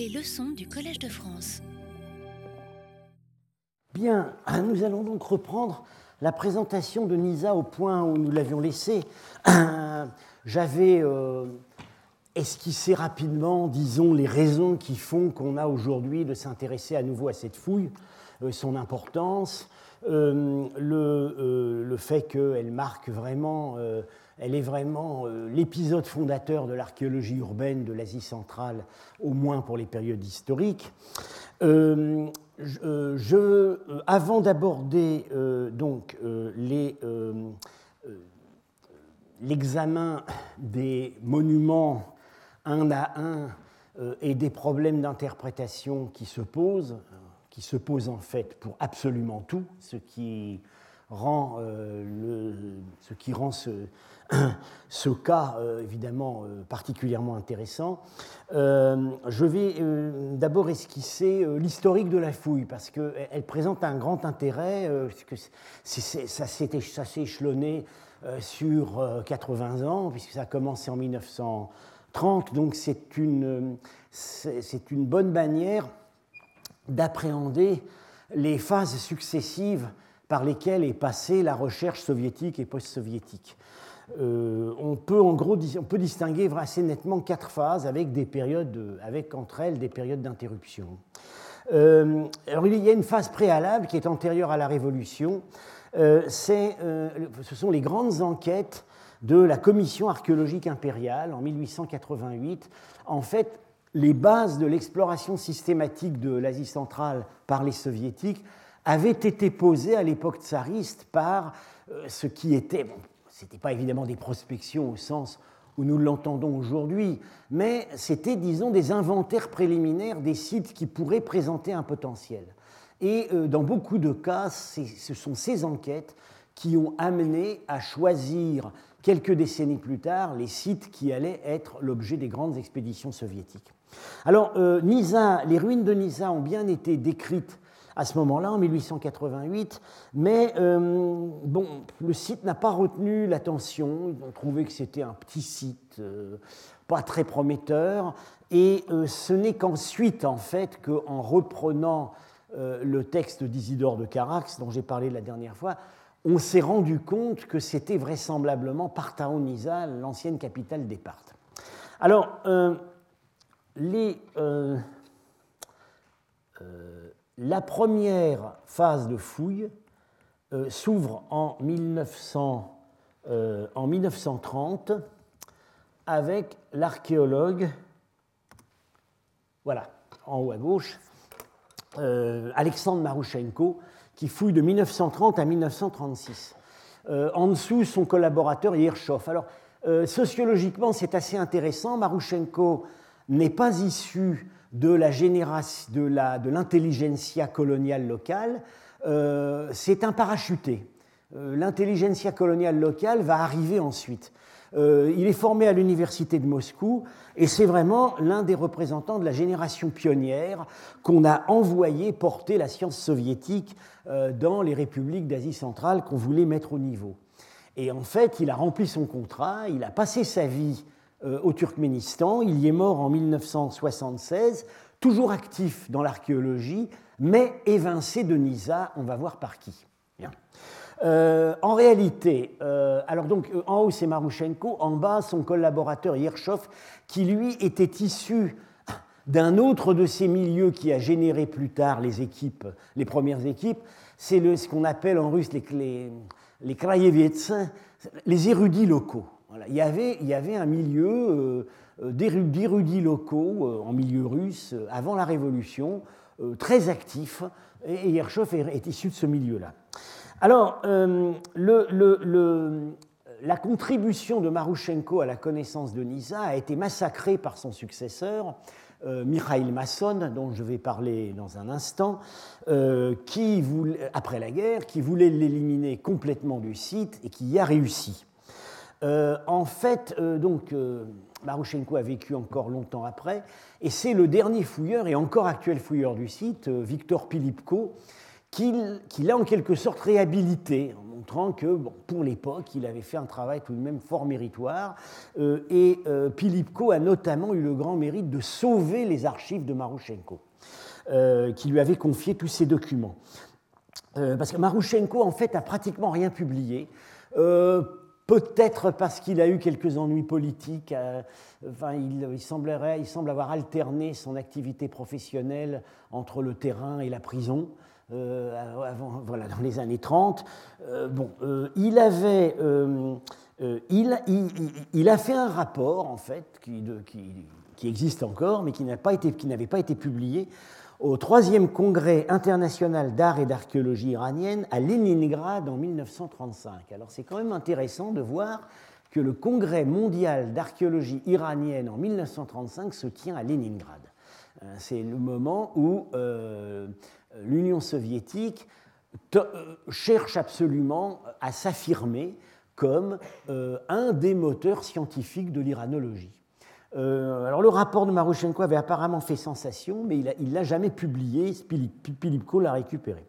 Les leçons du Collège de France. Bien, nous allons donc reprendre la présentation de Nisa au point où nous l'avions laissé. J'avais euh, esquissé rapidement, disons, les raisons qui font qu'on a aujourd'hui de s'intéresser à nouveau à cette fouille, euh, son importance, euh, le, fait qu'elle marque vraiment elle est vraiment euh, l'épisode fondateur de l'archéologie urbaine de l'Asie centrale, au moins pour les périodes historiques. Euh, euh, avant d'aborder donc l'examen des monuments un à un et des problèmes d'interprétation qui se posent, qui se posent en fait pour absolument tout, ce qui rend, le, ce, qui rend ce, ce cas euh, évidemment euh, particulièrement intéressant. Euh, je vais d'abord esquisser l'historique de la fouille parce qu'elle présente un grand intérêt, puisque ça s'est échelonné sur 80 ans, puisque ça a commencé en 1930, donc c'est une, une bonne manière d'appréhender les phases successives par lesquelles est passée la recherche soviétique et post-soviétique. Euh, on peut en gros on peut distinguer assez nettement quatre phases avec, des périodes, avec entre elles des périodes d'interruption. Euh, il y a une phase préalable qui est antérieure à la Révolution. Euh, ce sont les grandes enquêtes de la Commission archéologique impériale en 1888. En fait, les bases de l'exploration systématique de l'Asie centrale par les soviétiques avaient été posées à l'époque tsariste par ce qui était, ce n'était pas évidemment des prospections au sens où nous l'entendons aujourd'hui, mais c'était, disons, des inventaires préliminaires des sites qui pourraient présenter un potentiel. Et euh, dans beaucoup de cas, ce sont ces enquêtes qui ont amené à choisir quelques décennies plus tard les sites qui allaient être l'objet des grandes expéditions soviétiques. Alors, euh, les ruines de Nisa ont bien été décrites à ce moment-là, en 1888, mais euh, bon, le site n'a pas retenu l'attention. Ils ont trouvé que c'était un petit site euh, pas très prometteur, et euh, ce n'est qu'ensuite, en fait, qu'en reprenant le texte d'Isidore de Carax, dont j'ai parlé la dernière fois, on s'est rendu compte que c'était vraisemblablement Partaonisa, l'ancienne capitale des Parthes. Alors, les la première phase de fouille euh, s'ouvre en, 1930 euh, avec l'archéologue, voilà, en haut à gauche, euh, Alexandre Marouchenko, qui fouille de 1930 à 1936. en dessous, son collaborateur Hirschhoff. Alors, sociologiquement, c'est assez intéressant. Marouchenko n'est pas issu de la génération, de l'intelligentsia coloniale locale, euh, c'est un parachuté. Euh, l'intelligentsia coloniale locale va arriver ensuite. Euh, il est formé à l'université de Moscou et c'est vraiment l'un des représentants de la génération pionnière qu'on a envoyé porter la science soviétique dans les républiques d'Asie centrale qu'on voulait mettre au niveau. Et en fait, il a rempli son contrat, il a passé sa vie au Turkménistan. Il y est mort en 1976, toujours actif dans l'archéologie, mais évincé de Nisa, on va voir par qui. Euh, en réalité, euh, alors donc en haut c'est Marushenko, en bas son collaborateur Yershov, qui lui était issu d'un autre de ces milieux qui a généré plus tard les équipes, les premières équipes, c'est ce qu'on appelle en russe les, les, les les érudits locaux il, y avait, un milieu euh, d'érudits locaux euh, en milieu russe euh, avant la Révolution, très actif, et Yershov est, issu de ce milieu-là. Alors, la contribution de Marushenko à la connaissance de Nisa a été massacrée par son successeur, Mikhail Masson, dont je vais parler dans un instant, qui après la guerre, qui voulait l'éliminer complètement du site et qui y a réussi. Euh, en fait, euh, donc, euh, a vécu encore longtemps après, et c'est le dernier fouilleur et encore actuel fouilleur du site, Victor Pilipko, qu'il a en quelque sorte réhabilité, en montrant que pour l'époque, il avait fait un travail tout de même fort méritoire. Et Pilipko a notamment eu le grand mérite de sauver les archives de Marushenko, qui lui avait confié tous ses documents. parce que Marushenko, en fait, a pratiquement rien publié. Peut-être parce qu'il a eu quelques ennuis politiques. enfin, il, semblerait, il semble avoir alterné son activité professionnelle entre le terrain et la prison. Euh, avant, voilà, dans les années 30. Euh, bon, euh, il avait. Il, a fait un rapport, en fait, qui, qui, qui existe encore, mais qui n'avait pas été publié, au troisième congrès international d'art et d'archéologie iranienne à Leningrad en 1935. Alors c'est quand même intéressant de voir que le congrès mondial d'archéologie iranienne en 1935 se tient à Leningrad. C'est le moment où l'Union soviétique euh, cherche absolument à s'affirmer comme euh, un des moteurs scientifiques de l'iranologie. Euh, alors le rapport de Marushenko avait apparemment fait sensation, mais il ne l'a jamais publié, Pilipko l'a récupéré.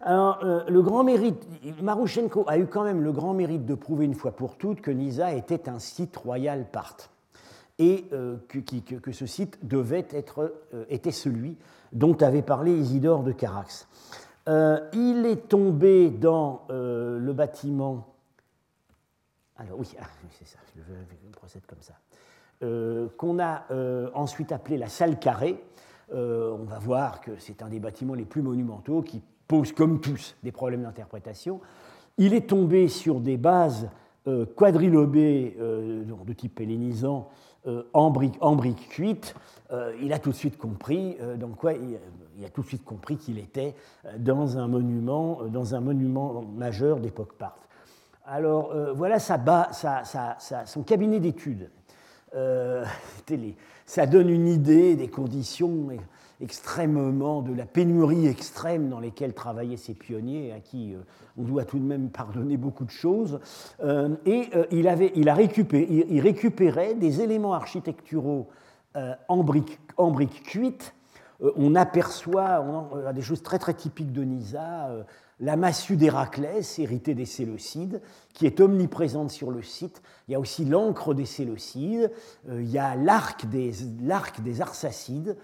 Alors, le grand mérite, Marushenko a eu quand même le grand mérite de prouver une fois pour toutes que Nisa était un site royal part et que, que, ce site devait être, était celui dont avait parlé Isidore de Carax. Euh, il est tombé dans euh, le bâtiment. Alors oui, c'est ça, je procède comme ça. Euh, qu'on a ensuite appelé la salle carrée. on va voir que c'est un des bâtiments les plus monumentaux qui pose, comme tous, des problèmes d'interprétation. Il est tombé sur des bases quadrilobées de type hellénisant en briques brique cuites euh, il a tout de suite compris, euh, donc quoi, il, a tout de suite compris qu'il était euh, dans un monument, dans un monument majeur d'époque parthe. Alors voilà son cabinet d'études. ça donne une idée des conditions extrêmement, de la pénurie extrême dans lesquelles travaillaient ces pionniers, à qui on doit tout de même pardonner beaucoup de choses. et il, avait, il, a récupéré, il récupérait des éléments architecturaux euh, en briques en cuites, euh, on aperçoit on des choses très très typiques de Nisa, euh, la massue d'Héraclès, héritée des Séleucides, qui est omniprésente sur le site. Il y a aussi l'encre des Séleucides, il y a l'arc des, des Arsacides.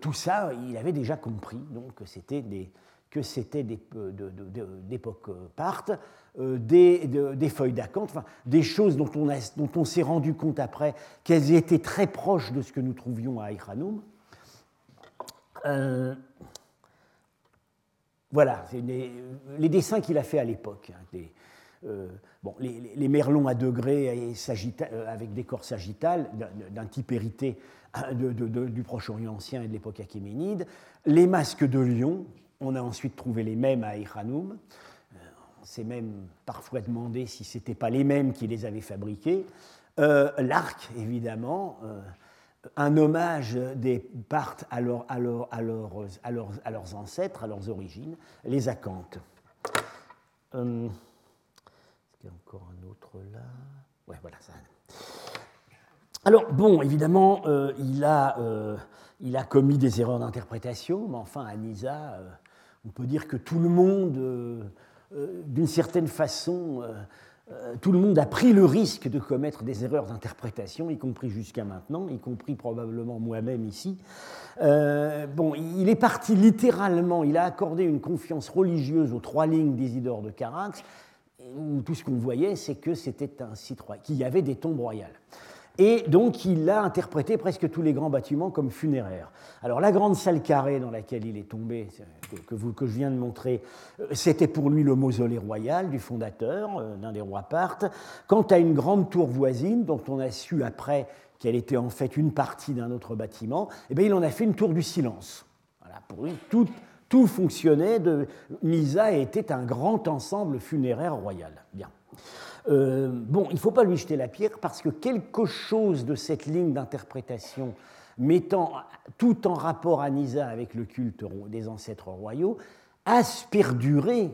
tout ça, il avait déjà compris donc, que c'était des, que c'était d'époque parthe. Euh, des, des, feuilles d'acanthe, des choses dont on, dont on s'est rendu compte après qu'elles étaient très proches de ce que nous trouvions à. Euh, voilà, les, dessins qu'il a fait à l'époque. Hein, euh, bon, les, merlons à degrés et avec décor sagittal, d'un type hérité du Proche-Orient ancien et de l'époque achéménide. Les masques de lion, on a ensuite trouvé les mêmes à Aïkhanoum on s'est même parfois demandé si ce n'étaient pas les mêmes qui les avaient fabriqués. Euh, l'arc, évidemment, euh, un hommage des Parthes à, leur, à, à, à, leurs ancêtres, à leurs origines, les Acantes. Euh, Est-ce qu'il y a encore un autre là? Ouais, voilà. Alors, bon, évidemment, il, a, il a commis des erreurs d'interprétation, mais enfin, à Nisa, on peut dire que tout le monde euh, d'une certaine façon, euh, euh, tout le monde a pris le risque de commettre des erreurs d'interprétation, y compris jusqu'à maintenant, y compris probablement moi-même ici. bon, il est parti littéralement, il a accordé une confiance religieuse aux trois lignes d'Isidore de Carax, où tout ce qu'on voyait, c'est que c'était un site qu'il y avait des tombes royales. Et donc il a interprété presque tous les grands bâtiments comme funéraires. Alors la grande salle carrée dans laquelle il est tombé, que, vous, que je viens de montrer, euh, c'était pour lui le mausolée royal du fondateur, euh, d'un des rois Parthes. Quant à une grande tour voisine, dont on a su après qu'elle était en fait une partie d'un autre bâtiment, eh bien, il en a fait une tour du silence. Voilà, pour lui, tout, fonctionnait. De... Misa était un grand ensemble funéraire royal. Bien. Euh, bon, il ne faut pas lui jeter la pierre parce que quelque chose de cette ligne d'interprétation mettant tout en rapport à Nisa avec le culte des ancêtres royaux a perduré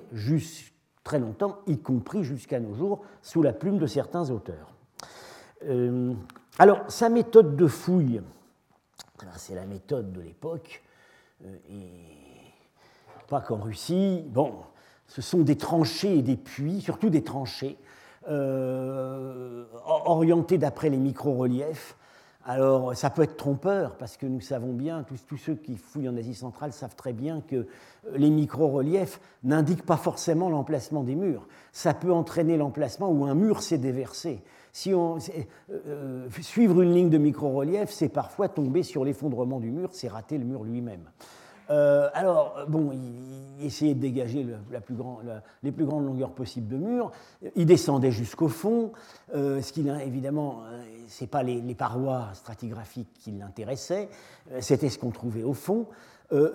très longtemps, y compris jusqu'à nos jours, sous la plume de certains auteurs. Euh, alors, sa méthode de fouille, c'est la méthode de l'époque, euh, et pas qu'en Russie. Bon, ce sont des tranchées et des puits, surtout des tranchées, euh, orientées d'après les micro-reliefs. Alors, ça peut être trompeur, parce que nous savons bien, tous, ceux qui fouillent en Asie centrale savent très bien que les micro-reliefs n'indiquent pas forcément l'emplacement des murs. Ça peut entraîner l'emplacement où un mur s'est déversé. Si on, euh, euh, suivre une ligne de micro-relief, c'est parfois tomber sur l'effondrement du mur, c'est rater le mur lui-même. Euh, alors, bon, il, essayait de dégager la plus les plus grandes longueurs possibles de mur. Il descendait jusqu'au fond. Euh, ce qui, évidemment, ce n'est pas les, parois stratigraphiques qui l'intéressaient, c'était ce qu'on trouvait au fond.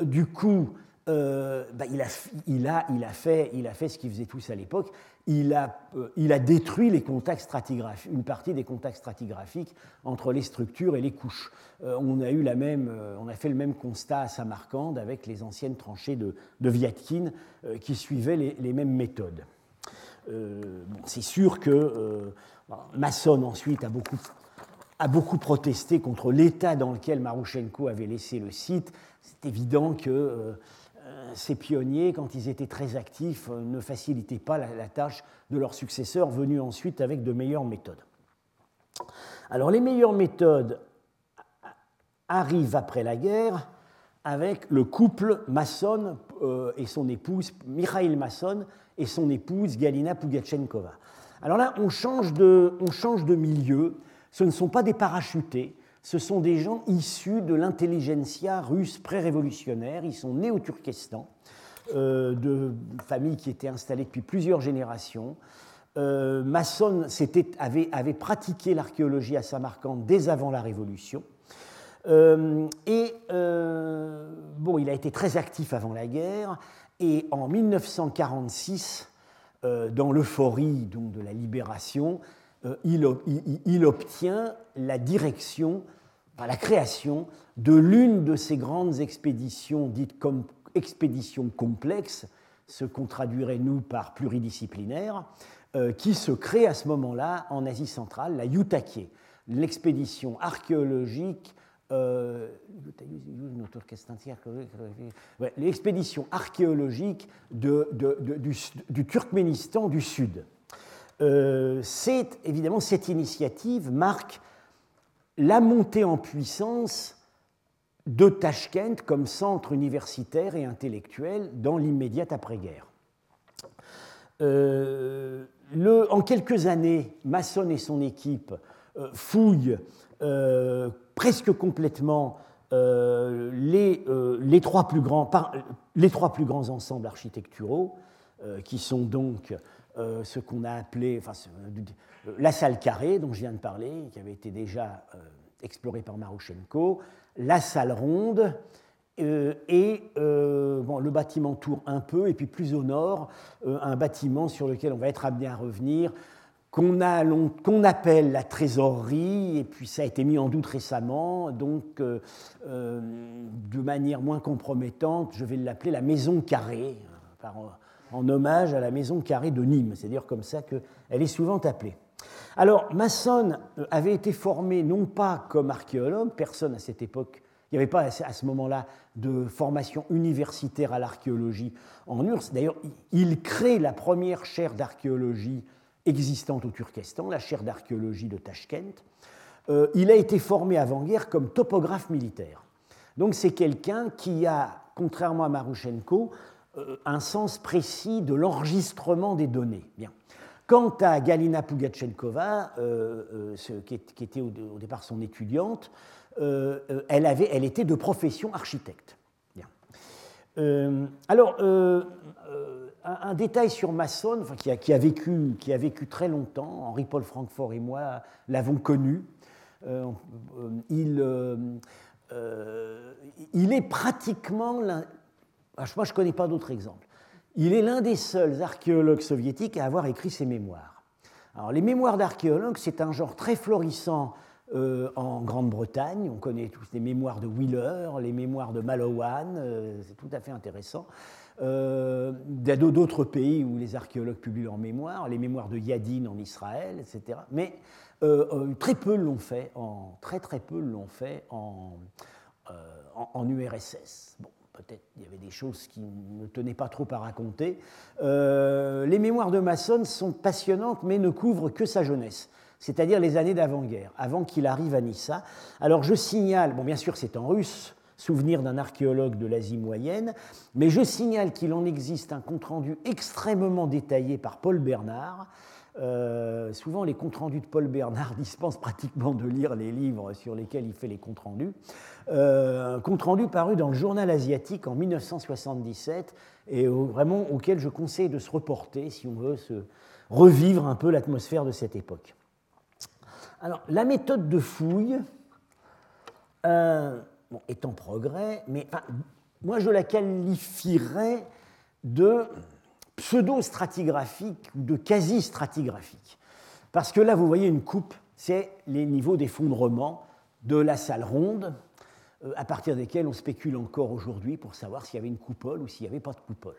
du coup, bah, il, a fait, il a fait ce qu'ils faisaient tous à l'époque, il a, euh, détruit les contacts stratigraphiques, une partie des contacts stratigraphiques entre les structures et les couches. Euh, on, a eu la même, euh, on a fait le même constat à Samarcande avec les anciennes tranchées de, de Viatkin qui suivaient les, mêmes méthodes. C'est sûr que Masson ensuite a beaucoup, a beaucoup protesté contre l'état dans lequel Marushenko avait laissé le site. C'est évident que ces pionniers, quand ils étaient très actifs, euh, ne facilitaient pas la, tâche de leurs successeurs venus ensuite avec de meilleures méthodes. Alors les meilleures méthodes arrivent après la guerre avec le couple Masson euh, et son épouse, Mikhail Masson et son épouse Galina Pugachenkova. Alors là, on change, de, on change de milieu. Ce ne sont pas des parachutés, ce sont des gens issus de l'intelligentsia russe pré-révolutionnaire. Ils sont nés au Turkestan, euh, de familles qui étaient installées depuis plusieurs générations. Euh, Masson avait, pratiqué l'archéologie à Samarcande dès avant la Révolution. Euh, et bon, il a été très actif avant la guerre. Et en 1946, dans l'euphorie de la libération, euh, il, obtient la direction, la création de l'une de ces grandes expéditions dites comme expéditions complexes, ce qu'on traduirait nous par pluridisciplinaire, euh, qui se crée à ce moment-là en Asie centrale, la Yutake, l'expédition archéologique euh, l'expédition archéologique du, Turkménistan du Sud. Euh, c'est évidemment cette initiative marque la montée en puissance de Tashkent comme centre universitaire et intellectuel dans l'immédiate après-guerre. Euh, en quelques années, Masson et son équipe euh, fouillent presque complètement les trois plus grands ensembles architecturaux, qui sont donc euh, ce qu'on a appelé enfin, euh, la salle carrée dont je viens de parler, qui avait été déjà euh, explorée par Marushenko, la salle ronde, et bon, le bâtiment tour un peu, et puis plus au nord, un bâtiment sur lequel on va être amené à revenir, qu'on appelle la trésorerie, et puis ça a été mis en doute récemment, donc de manière moins compromettante, je vais l'appeler la maison carrée, en hommage à la maison carrée de Nîmes. C'est à dire comme ça qu'elle est souvent appelée. Alors, Masson euh, avait été formé non pas comme archéologue, personne à cette époque, il n'y avait pas à ce moment-là de formation universitaire à l'archéologie en URSS. D'ailleurs, il crée la première chaire d'archéologie existante au Turkestan, la chaire d'archéologie de Tashkent. Euh, il a été formé avant-guerre comme topographe militaire. Donc c'est quelqu'un qui a, contrairement à Marushenko, un sens précis de l'enregistrement des données. Bien. Quant à Galina Pugachenkova, euh, euh, qui, était au, départ son étudiante, elle, avait, elle, était de profession architecte. Bien. alors, un, détail sur Masson, qui, a, vécu, qui, a, vécu, très longtemps, Henri-Paul Francfort et moi l'avons connu. il, est pratiquement moi, je ne connais pas d'autres exemples. Il est l'un des seuls archéologues soviétiques à avoir écrit ses mémoires. Alors, les mémoires d'archéologues, c'est un genre très florissant euh, en Grande-Bretagne. On connaît tous les mémoires de Wheeler, les mémoires de Malowan, euh, c'est tout à fait intéressant. Euh, il a d'autres pays où les archéologues publient leurs mémoires, les mémoires de Yadin en Israël, etc. Mais très peu l'ont fait, en, très très peu l'ont fait en, URSS. Peut-être il y avait des choses qui ne tenaient pas trop à raconter. les mémoires de Masson sont passionnantes, mais ne couvrent que sa jeunesse c'est-à-dire les années d'avant-guerre, avant qu'il arrive à Nissa. Alors je signale, bien sûr c'est en russe, souvenir d'un archéologue de l'Asie moyenne, mais je signale qu'il en existe un compte-rendu extrêmement détaillé par Paul Bernard. Euh, souvent, les comptes rendus de Paul Bernard dispensent pratiquement de lire les livres sur lesquels il fait les comptes rendus. Euh, un compte rendu paru dans le Journal asiatique en 1977 et vraiment auquel je conseille de se reporter si on veut se revivre un peu l'atmosphère de cette époque. Alors, la méthode de fouille euh, est en progrès, mais moi je la qualifierais de pseudo-stratigraphique ou de quasi-stratigraphique. Parce que là, vous voyez une coupe, c'est les niveaux d'effondrement de la salle ronde, euh, à partir desquels on spécule encore aujourd'hui pour savoir s'il y avait une coupole ou s'il n'y avait pas de coupole.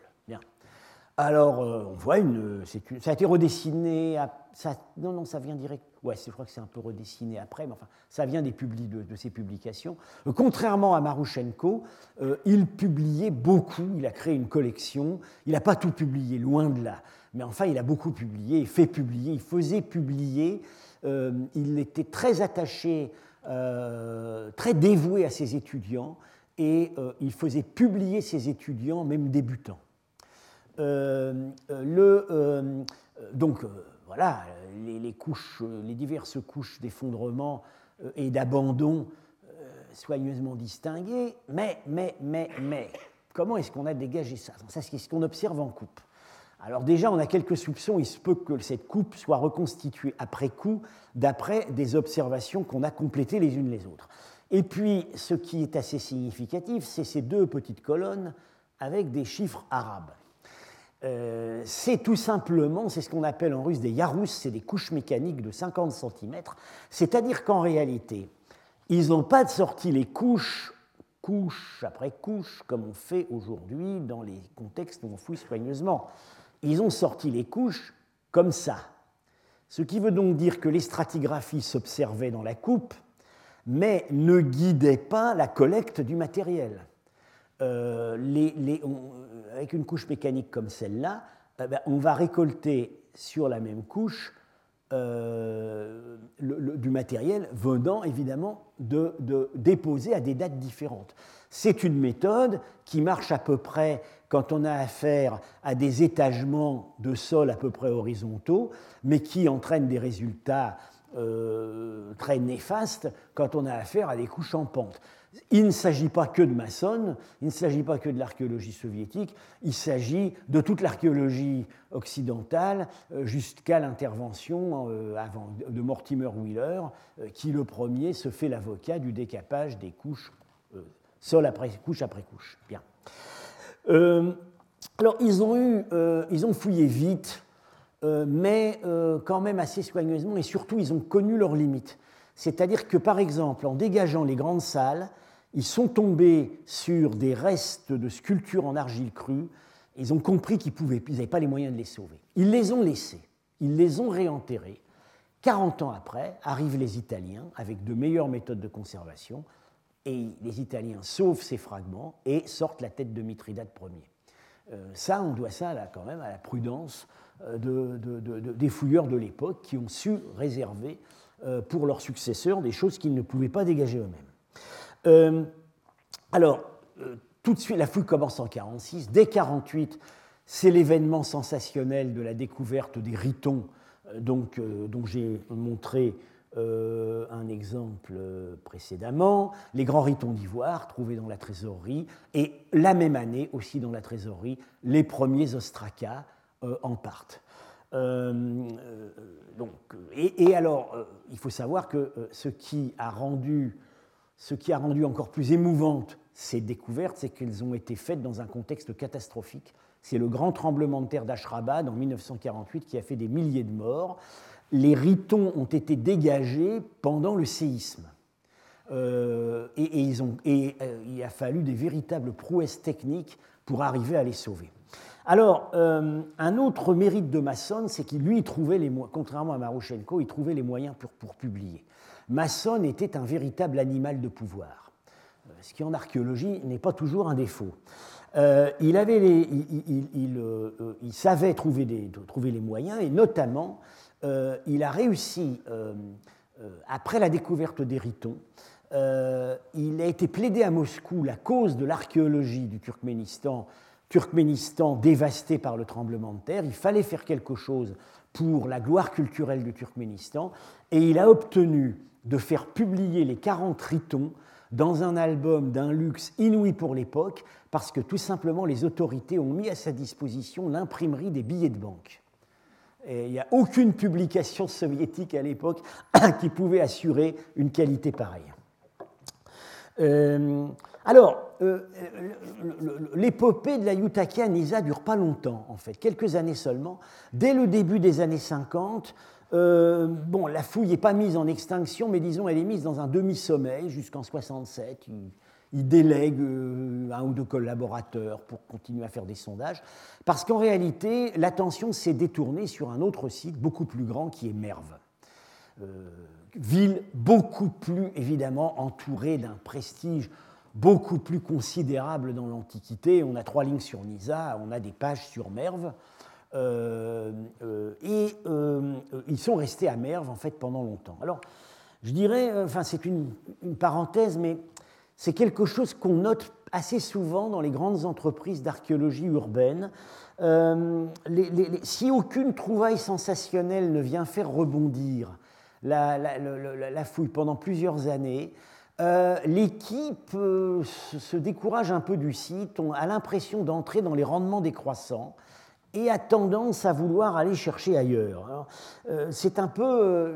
Alors, euh, on voit une. Ça a été redessiné. ça, non, non, ça vient direct. Ouais, je crois que c'est un peu redessiné après, mais enfin, ça vient des publis, de, de, ses publications. Euh, contrairement à Marushenko, euh, il publiait beaucoup, il a créé une collection. Il n'a pas tout publié, loin de là. Mais enfin, il a beaucoup publié, il fait publier, il faisait publier. il était très attaché, très dévoué à ses étudiants, et il faisait publier ses étudiants, même débutants. Euh, le, euh, donc voilà, les, couches, les diverses couches d'effondrement et d'abandon soigneusement distinguées, mais, mais, mais, mais, comment est-ce qu'on a dégagé Ça, c'est ce qu'on observe en coupe. Alors déjà, on a quelques soupçons, il se peut que cette coupe soit reconstituée après coup, d'après des observations qu'on a complétées les unes les autres. Et puis, ce qui est assez significatif, c'est ces deux petites colonnes avec des chiffres arabes. Euh, c'est tout simplement, c'est ce qu'on appelle en russe des yarus, c'est des couches mécaniques de 50 cm, c'est-à-dire qu'en réalité, ils n'ont pas sorti les couches, couche après couche, comme on fait aujourd'hui dans les contextes où on fouille soigneusement. Ils ont sorti les couches comme ça. Ce qui veut donc dire que les stratigraphies s'observaient dans la coupe, mais ne guidaient pas la collecte du matériel. Euh, avec une couche mécanique comme celle-là, eh ben, on va récolter sur la même couche euh, du matériel venant évidemment de, de, déposer à des dates différentes. C'est une méthode qui marche à peu près quand on a affaire à des étagements de sol à peu près horizontaux, mais qui entraîne des résultats euh, très néfastes quand on a affaire à des couches en pente. Il ne s'agit pas que de Masson, il ne s'agit pas que de l'archéologie soviétique, il s'agit de toute l'archéologie occidentale euh, jusqu'à l'intervention euh, de Mortimer Wheeler, euh, qui le premier se fait l'avocat du décapage des couches, sol après couche après couche. Bien. alors ils ont, eu, ils ont fouillé vite, mais quand même assez soigneusement, et surtout ils ont connu leurs limites. C'est-à-dire que, par exemple, en dégageant les grandes salles, ils sont tombés sur des restes de sculptures en argile crue. Ils ont compris qu'ils n'avaient pas les moyens de les sauver. Ils les ont laissés, ils les ont réenterrés. 40 ans après, arrivent les Italiens avec de meilleures méthodes de conservation, et les Italiens sauvent ces fragments et sortent la tête de Mithridate Ier. Euh, ça, on doit ça là, quand même à la prudence euh, des fouilleurs de l'époque qui ont su réserver euh, pour leurs successeurs des choses qu'ils ne pouvaient pas dégager eux-mêmes. Euh, alors, euh, tout de suite, la fouille commence en 1946. Dès 1948, c'est l'événement sensationnel de la découverte des ritons, euh, donc, dont j'ai montré un exemple précédemment, les grands ritons d'ivoire trouvés dans la trésorerie, et la même année aussi dans la trésorerie, les premiers ostracas en et, et alors, il faut savoir que ce qui a rendu ce qui a rendu encore plus émouvante ces découvertes, c'est qu'elles ont été faites dans un contexte catastrophique. C'est le grand tremblement de terre d'Ashrabad en 1948 qui a fait des milliers de morts. Les ritons ont été dégagés pendant le séisme. Euh, et, euh, il a fallu des véritables prouesses techniques pour arriver à les sauver. Alors, euh, un autre mérite de Masson, c'est qu'il lui trouvait les contrairement à Marushenko, il trouvait les moyens pour publier. Masson était un véritable animal de pouvoir. Euh, ce qui en archéologie n'est pas toujours un défaut. il, avait il, savait trouver, les moyens et notamment il a réussi, après la découverte des ritons, il a été plaidé à Moscou la cause de l'archéologie du Turkménistan Turkménistan dévasté par le tremblement de terre. Il fallait faire quelque chose pour la gloire culturelle du Turkménistan et il a obtenu de faire publier les 40 ritons dans un album d'un luxe inouï pour l'époque parce que tout simplement les autorités ont mis à sa disposition l'imprimerie des billets de banque. Il n'y a aucune publication soviétique à l'époque qui pouvait assurer une qualité pareille. Euh, alors, euh, l'épopée de la Yutaka Nisa dure pas longtemps, en fait, quelques années seulement. Dès le début des années 50, euh, bon, la fouille n'est pas mise en extinction, mais disons, elle est mise dans un demi-sommeil jusqu'en 67. Il, il délègue un ou deux collaborateurs pour continuer à faire des sondages, parce qu'en réalité, l'attention s'est détournée sur un autre site beaucoup plus grand qui est Merve ville beaucoup plus évidemment entourée d'un prestige beaucoup plus considérable dans l'Antiquité. On a trois lignes sur Nisa, on a des pages sur Merve. Euh, euh, et euh, ils sont restés à Merve en fait pendant longtemps. Alors, je dirais, enfin c'est une, parenthèse, mais c'est quelque chose qu'on note assez souvent dans les grandes entreprises d'archéologie urbaine. si aucune trouvaille sensationnelle ne vient faire rebondir la, fouille pendant plusieurs années. L'équipe se décourage un peu du site, on a l'impression d'entrer dans les rendements décroissants et a tendance à vouloir aller chercher ailleurs. Euh, c'est un peu,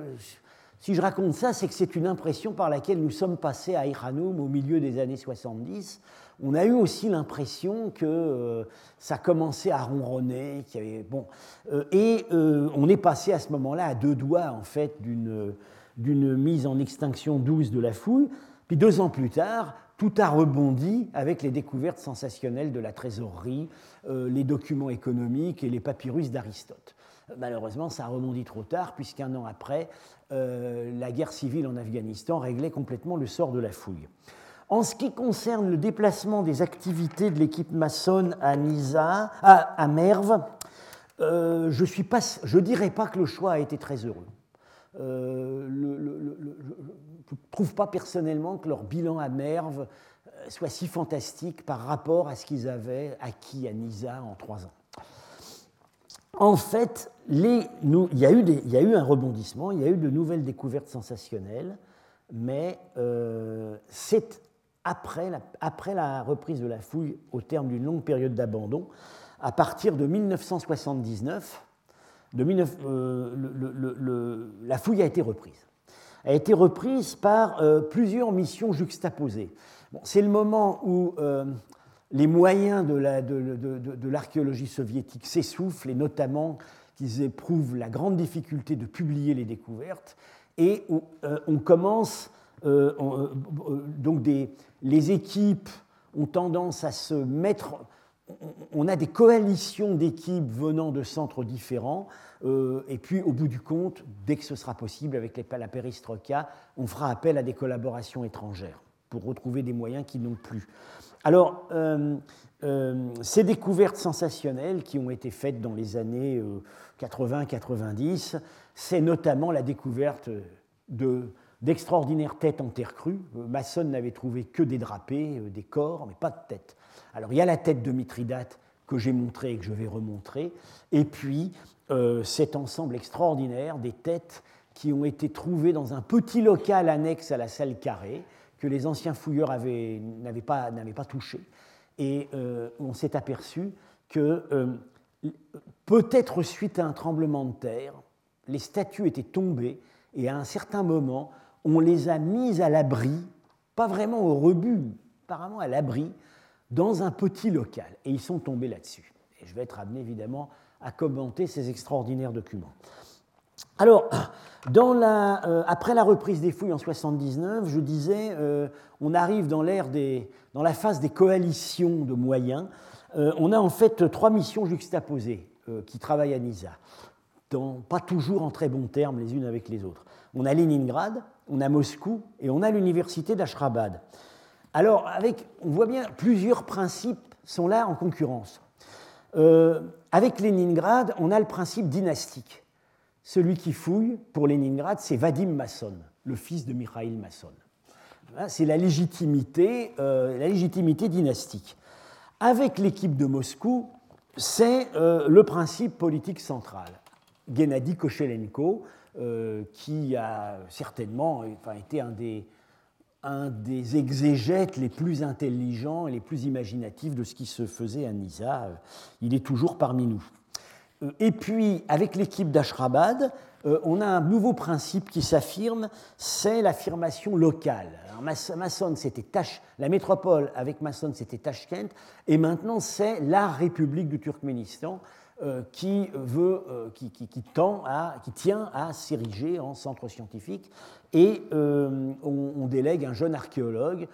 si je raconte ça, c'est que c'est une impression par laquelle nous sommes passés à Iranoum au milieu des années 70 on a eu aussi l'impression que euh, ça commençait à ronronner, bon, euh, et euh, on est passé à ce moment-là à deux doigts en fait d'une mise en extinction douce de la fouille. Puis deux ans plus tard, tout a rebondi avec les découvertes sensationnelles de la trésorerie, les documents économiques et les papyrus d'Aristote. Malheureusement, ça a rebondi trop tard, puisqu'un an après, la guerre civile en Afghanistan réglait complètement le sort de la fouille. En ce qui concerne le déplacement des activités de l'équipe maçonne à Nisa, à, Merve, euh, je ne dirais pas que le choix a été très heureux. Euh, je ne trouve pas personnellement que leur bilan à Merve euh, soit si fantastique par rapport à ce qu'ils avaient acquis à Nisa en trois ans. En fait, il, y a eu un rebondissement, il y a eu de nouvelles découvertes sensationnelles, mais c'est après la, reprise de la fouille au terme d'une longue période d'abandon, à partir de 1979, euh, la fouille a été reprise. A été reprise par euh, plusieurs missions juxtaposées. C'est le moment où euh, les moyens de l'archéologie soviétique s'essoufflent, et notamment qu'ils éprouvent la grande difficulté de publier les découvertes, et où on commence donc les équipes ont tendance à se mettre. On a des coalitions d'équipes venant de centres différents, euh, et puis au bout du compte, dès que ce sera possible avec la péristroka, on fera appel à des collaborations étrangères pour retrouver des moyens qui n'ont plus. Alors, ces découvertes sensationnelles qui ont été faites dans les années 80-90, c'est notamment la découverte de d'extraordinaires têtes en terre crue. Euh, Masson n'avait trouvé que des drapés, euh, des corps, mais pas de tête. Alors il y a la tête de Mithridate que j'ai montrée et que je vais remontrer, et puis euh, cet ensemble extraordinaire des têtes qui ont été trouvées dans un petit local annexe à la salle carrée que les anciens fouilleurs n'avaient pas, pas, touché. Et on s'est aperçu que peut-être suite à un tremblement de terre, les statues étaient tombées et à un certain moment, on les a mises à l'abri, pas vraiment au rebut, apparemment à l'abri, dans un petit local. Et ils sont tombés là-dessus. Et je vais être amené évidemment à commenter ces extraordinaires documents. Alors, euh, après la reprise des fouilles en 79, je disais, euh, on arrive dans, des, dans la phase des coalitions de moyens. Euh, on a en fait trois missions juxtaposées qui travaillent à Nisa, pas toujours en très bons termes les unes avec les autres. On a Leningrad, on a Moscou et on a l'université d'Ashrabad. Alors, avec, on voit bien plusieurs principes sont là en concurrence. Euh, avec Leningrad, on a le principe dynastique. Celui qui fouille pour Leningrad, c'est Vadim Masson, le fils de Mikhail Masson. C'est la légitimité, euh, la légitimité dynastique. Avec l'équipe de Moscou, c'est euh, le principe politique central. Gennady Kochelenko, qui a certainement enfin, été un des, un des exégètes les plus intelligents et les plus imaginatifs de ce qui se faisait à Nisa. Il est toujours parmi nous. Euh, et puis, avec l'équipe d'Ashrabad, euh, on a un nouveau principe qui s'affirme, c'est l'affirmation locale. Alors, c'était la métropole avec Masson, c'était Tashkent, et maintenant c'est la République du Turkménistan, qui, veut, euh, qui, tend à, qui tient à s'ériger en centre scientifique. Et euh, on, délègue un jeune archéologue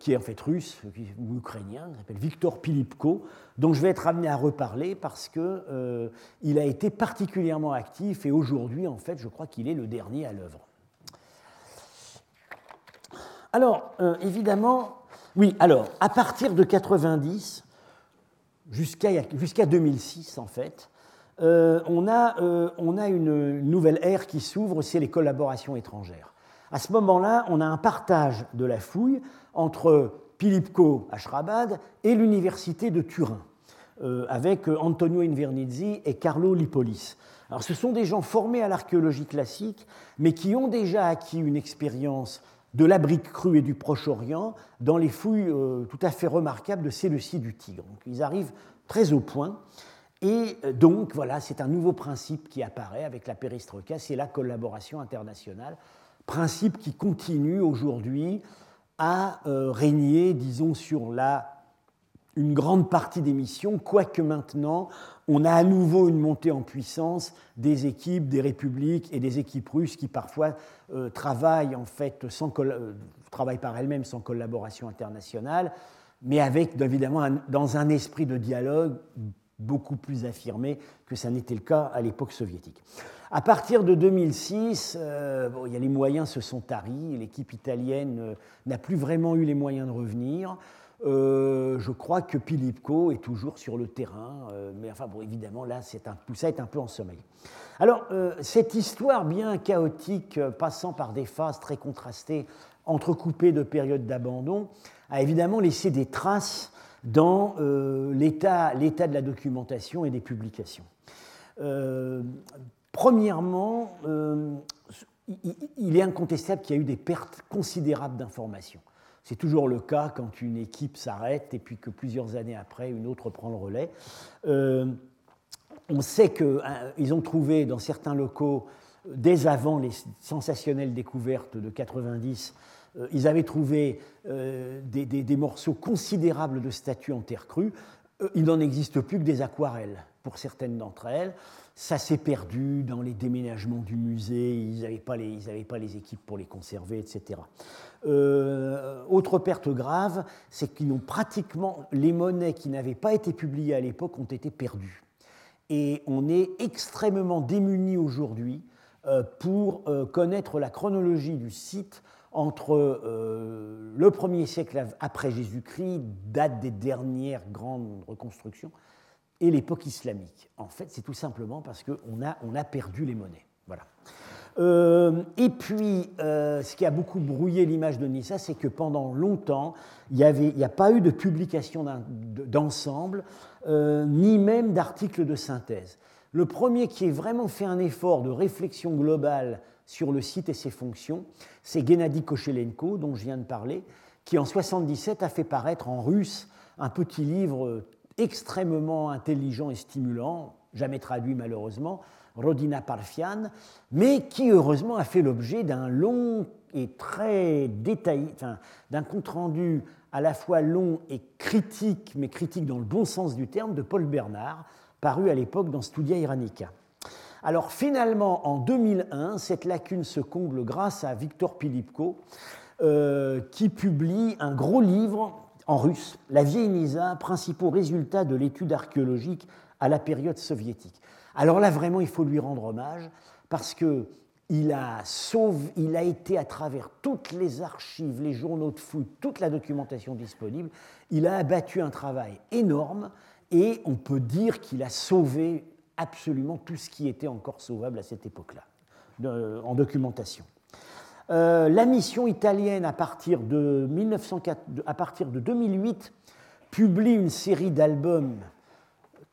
qui est en fait russe ou ukrainien, qui s'appelle Victor Pilipko, dont je vais être amené à reparler parce qu'il il a été particulièrement actif et aujourd'hui, en fait, je crois qu'il est le dernier à l'œuvre. Alors, évidemment, oui, alors, à partir de 90, jusqu'à 2006 en fait, euh, on, a, euh, on, a, une nouvelle ère qui s'ouvre, c'est les collaborations étrangères. À ce moment-là, on a un partage de la fouille entre Pilipko Ashrabad et l'université de Turin, euh, avec Antonio Invernizzi et Carlo Lipolis. Alors, ce sont des gens formés à l'archéologie classique, mais qui ont déjà acquis une expérience de la brique crue et du Proche-Orient dans les fouilles euh, tout à fait remarquables de Séleucie du Tigre. ils arrivent très au point. Et euh, donc, voilà, c'est un nouveau principe qui apparaît avec la péristroïka, c'est la collaboration internationale. Principe qui continue aujourd'hui à euh, régner, disons, sur la une grande partie des missions, quoique maintenant, on a à nouveau une montée en puissance des équipes, des républiques et des équipes russes qui parfois euh, travaillent en fait sans euh, par elles-mêmes sans collaboration internationale, mais avec évidemment dans un esprit de dialogue beaucoup plus affirmé que ça n'était le cas à l'époque soviétique. À partir de 2006, euh, y a les moyens se sont taris, l'équipe italienne n'a plus vraiment eu les moyens de revenir. Euh, je crois que Pilipko est toujours sur le terrain, euh, mais enfin, bon, évidemment, là, un, tout ça est un peu en sommeil. Alors, euh, cette histoire bien chaotique, passant par des phases très contrastées, entrecoupées de périodes d'abandon, a évidemment laissé des traces dans l'état de la documentation et des publications. premièrement, il est incontestable qu'il y a eu des pertes considérables d'informations. C'est toujours le cas quand une équipe s'arrête et puis que plusieurs années après, une autre prend le relais. Euh, on sait qu'ils euh, ont trouvé dans certains locaux, dès avant les sensationnelles découvertes de 90, euh, ils avaient trouvé des, morceaux considérables de statues en terre crue. il n'en existe plus que des aquarelles pour certaines d'entre elles ça s'est perdu dans les déménagements du musée, ils n'avaient pas, pas, les équipes pour les conserver, etc. Euh, autre perte grave, c'est qu'ils ont pratiquement, les monnaies qui n'avaient pas été publiées à l'époque ont été perdues. Et on est extrêmement démunis aujourd'hui euh, pour euh, connaître la chronologie du site entre le 1er siècle après Jésus-Christ, date des dernières grandes reconstructions, et l'époque islamique. En fait, c'est tout simplement parce qu'on a, on a perdu les monnaies. Voilà. Euh, et puis, euh, ce qui a beaucoup brouillé l'image de Nissa, c'est que pendant longtemps, il n'y a pas eu de publication d'ensemble, euh, ni même d'articles de synthèse. Le premier qui ait vraiment fait un effort de réflexion globale sur le site et ses fonctions, c'est Gennady Kochelenko, dont je viens de parler, qui en 1977 a fait paraître en russe un petit livre extrêmement intelligent et stimulant, jamais traduit malheureusement, Rodina Parfian, mais qui heureusement a fait l'objet d'un long et très détaillé, d'un compte-rendu à la fois long et critique, mais critique dans le bon sens du terme, de Paul Bernard, paru à l'époque dans Studia Iranica. Alors finalement, en 2001, cette lacune se comble grâce à Victor Pilipko, euh, qui publie un gros livre en russe, la vieille Nisa, principaux résultats de l'étude archéologique à la période soviétique. Alors là, vraiment, il faut lui rendre hommage, parce que il a, sauvé, il a été à travers toutes les archives, les journaux de foot, toute la documentation disponible, il a abattu un travail énorme et on peut dire qu'il a sauvé absolument tout ce qui était encore sauvable à cette époque-là, en documentation. Euh, la mission italienne, à partir de, 1904, à partir de 2008, publie une série d'albums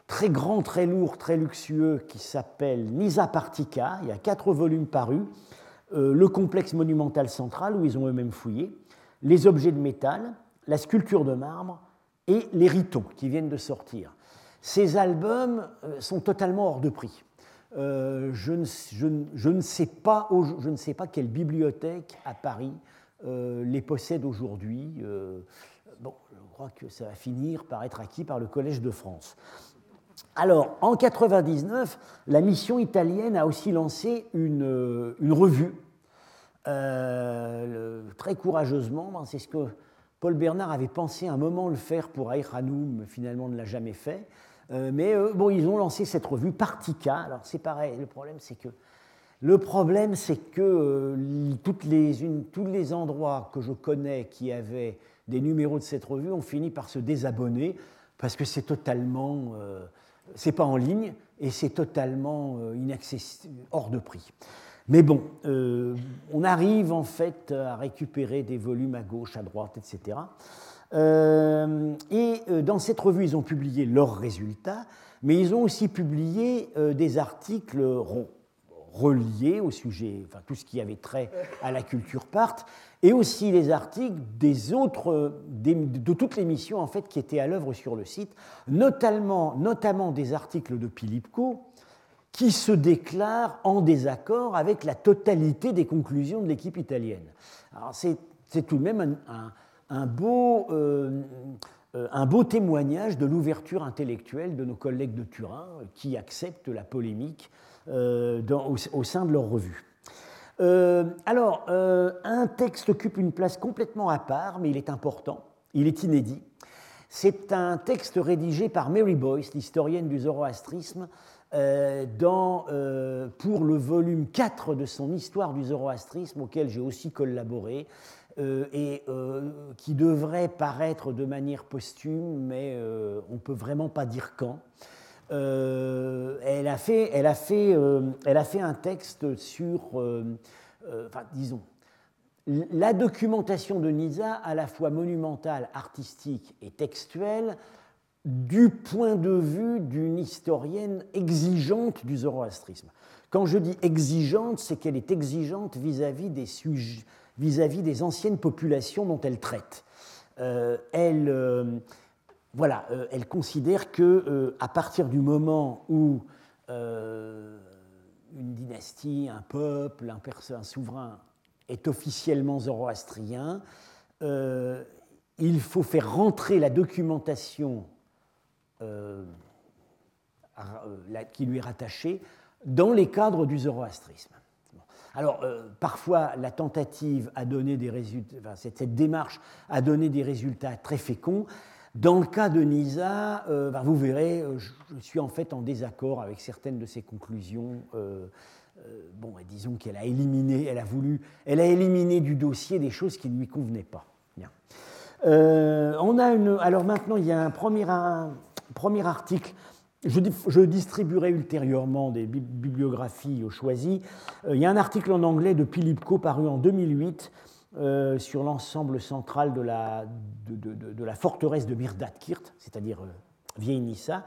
très grands, très lourds, très luxueux qui s'appelle Nisa Partica. Il y a quatre volumes parus. Euh, le complexe monumental central, où ils ont eux-mêmes fouillé, les objets de métal, la sculpture de marbre et les ritos qui viennent de sortir. Ces albums euh, sont totalement hors de prix. Euh, je, ne, sais pas, je, ne sais pas, quelle bibliothèque à Paris les possède aujourd'hui. bon, je crois que ça va finir par être acquis par le Collège de France. Alors, en 99, la mission italienne a aussi lancé une, revue, euh, très courageusement. Ben, c'est ce que Paul Bernard avait pensé un moment le faire pour Aïr Hanoum, finalement ne l'a jamais fait. Euh, mais euh, bon, ils ont lancé cette revue Partica. Alors, c'est pareil, le problème, c'est que le problème, c'est que toutes les, tous les endroits que je connais qui avaient des numéros de cette revue ont fini par se désabonner parce que c'est totalement c'est pas en ligne et c'est totalement euh, inaccessible, hors de prix. Mais bon, euh, on arrive en fait à récupérer des volumes à gauche, à droite, etc. Euh, et dans cette revue, ils ont publié leurs résultats, mais ils ont aussi publié des articles reliés au sujet, enfin tout ce qui avait trait à la culture part, et aussi les articles des autres, de toutes les missions en fait qui étaient à l'œuvre sur le site, notamment, notamment des articles de Pilipko qui se déclarent en désaccord avec la totalité des conclusions de l'équipe italienne. Alors c'est tout de même un, beau, euh, un beau témoignage de l'ouverture intellectuelle de nos collègues de Turin qui acceptent la polémique euh, au, sein de leur revue. Euh, alors, euh, un texte occupe une place complètement à part, mais il est important, il est inédit. C'est un texte rédigé par Mary Boyce, l'historienne du zoroastrisme, pour le volume 4 de son Histoire du zoroastrisme, auquel j'ai aussi collaboré, et qui devrait paraître de manière posthume, mais on ne peut vraiment pas dire quand. Euh, elle, a fait, elle, a fait, euh, elle a fait un texte sur, euh, disons, la documentation de Nisa, à la fois monumentale, artistique et textuelle, du point de vue d'une historienne exigeante du zoroastrisme. Quand je dis exigeante, c'est qu'elle est exigeante vis-à-vis des, vis-à-vis des anciennes populations dont elle traite. elle voilà, euh, elle considère que euh, à partir du moment où euh, une dynastie, un peuple, un, un, souverain est officiellement zoroastrien, il faut faire rentrer la documentation qui lui est rattachée dans les cadres du zoroastrisme. Alors, parfois, la tentative a donné des résultats, cette, démarche a donné des résultats très féconds. Dans le cas de Nisa, euh, bah, vous verrez, euh, je, suis en fait en désaccord avec certaines de ses conclusions. Euh, bon, disons qu'elle a éliminé, elle a voulu, elle a éliminé du dossier des choses qui ne lui convenaient pas. on a alors maintenant, il y a un premier article. Je, distribuerai ultérieurement des bibliographies au choisi. il y a un article en anglais de Pilipko paru en 2008 euh, sur l'ensemble central de la, de, forteresse de Mirdadkirt, c'est-à-dire euh, Vieille Nissa,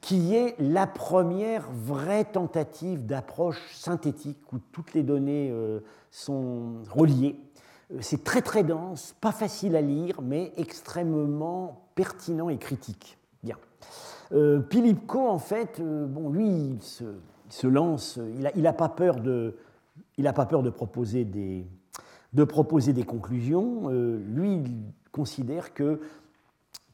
qui est la première vraie tentative d'approche synthétique où toutes les données euh, sont reliées. C'est très très dense, pas facile à lire, mais extrêmement pertinent et critique. Bien. Pilipko, en fait, bon, lui, il se, lance, il n'a pas peur de, a pas peur de proposer des, de proposer des conclusions. Euh, lui, il considère que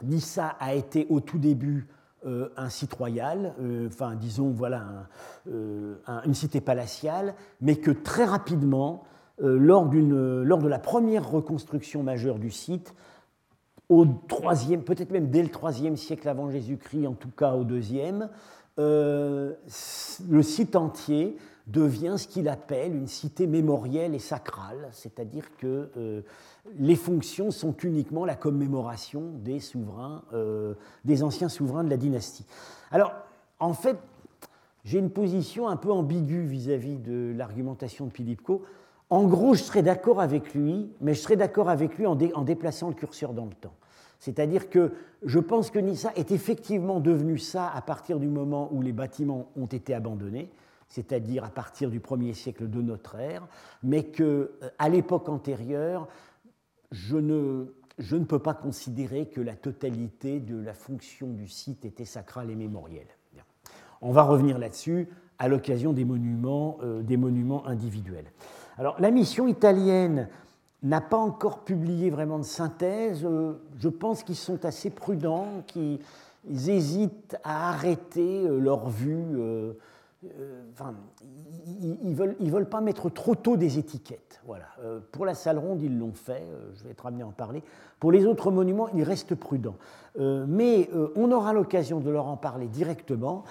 Nissa a été au tout début euh, un site royal, euh, enfin disons voilà une cité palatiale, mais que très rapidement, lors, lors, de la première reconstruction majeure du site, au troisième, peut-être même dès le troisième siècle avant Jésus-Christ, en tout cas au deuxième, le site entier devient ce qu'il appelle une cité mémorielle et sacrale, c'est-à-dire que euh, les fonctions sont uniquement la commémoration des souverains, euh, des anciens souverains de la dynastie. Alors, en fait, j'ai une position un peu ambiguë vis-à-vis de l'argumentation de Pilipko. En gros, je serais d'accord avec lui, mais je serais d'accord avec lui en, déplaçant le curseur dans le temps. C'est-à-dire que je pense que Nissa est effectivement devenu ça à partir du moment où les bâtiments ont été abandonnés, c'est-à-dire à partir du 1er siècle de notre ère, mais qu'à euh, l'époque antérieure, je ne, peux pas considérer que la totalité de la fonction du site était sacrale et mémorielle. On va revenir là-dessus à l'occasion des euh, des monuments individuels. Alors, la mission italienne n'a pas encore publié vraiment de synthèse. Euh, je pense qu'ils sont assez prudents, qu'ils hésitent à arrêter euh, leur vue. Enfin, ils ne veulent, pas mettre trop tôt des étiquettes. Voilà. pour la salle ronde, ils l'ont fait, je vais être amené à en parler. Pour les autres monuments, ils restent prudents. mais on aura l'occasion de leur en parler directement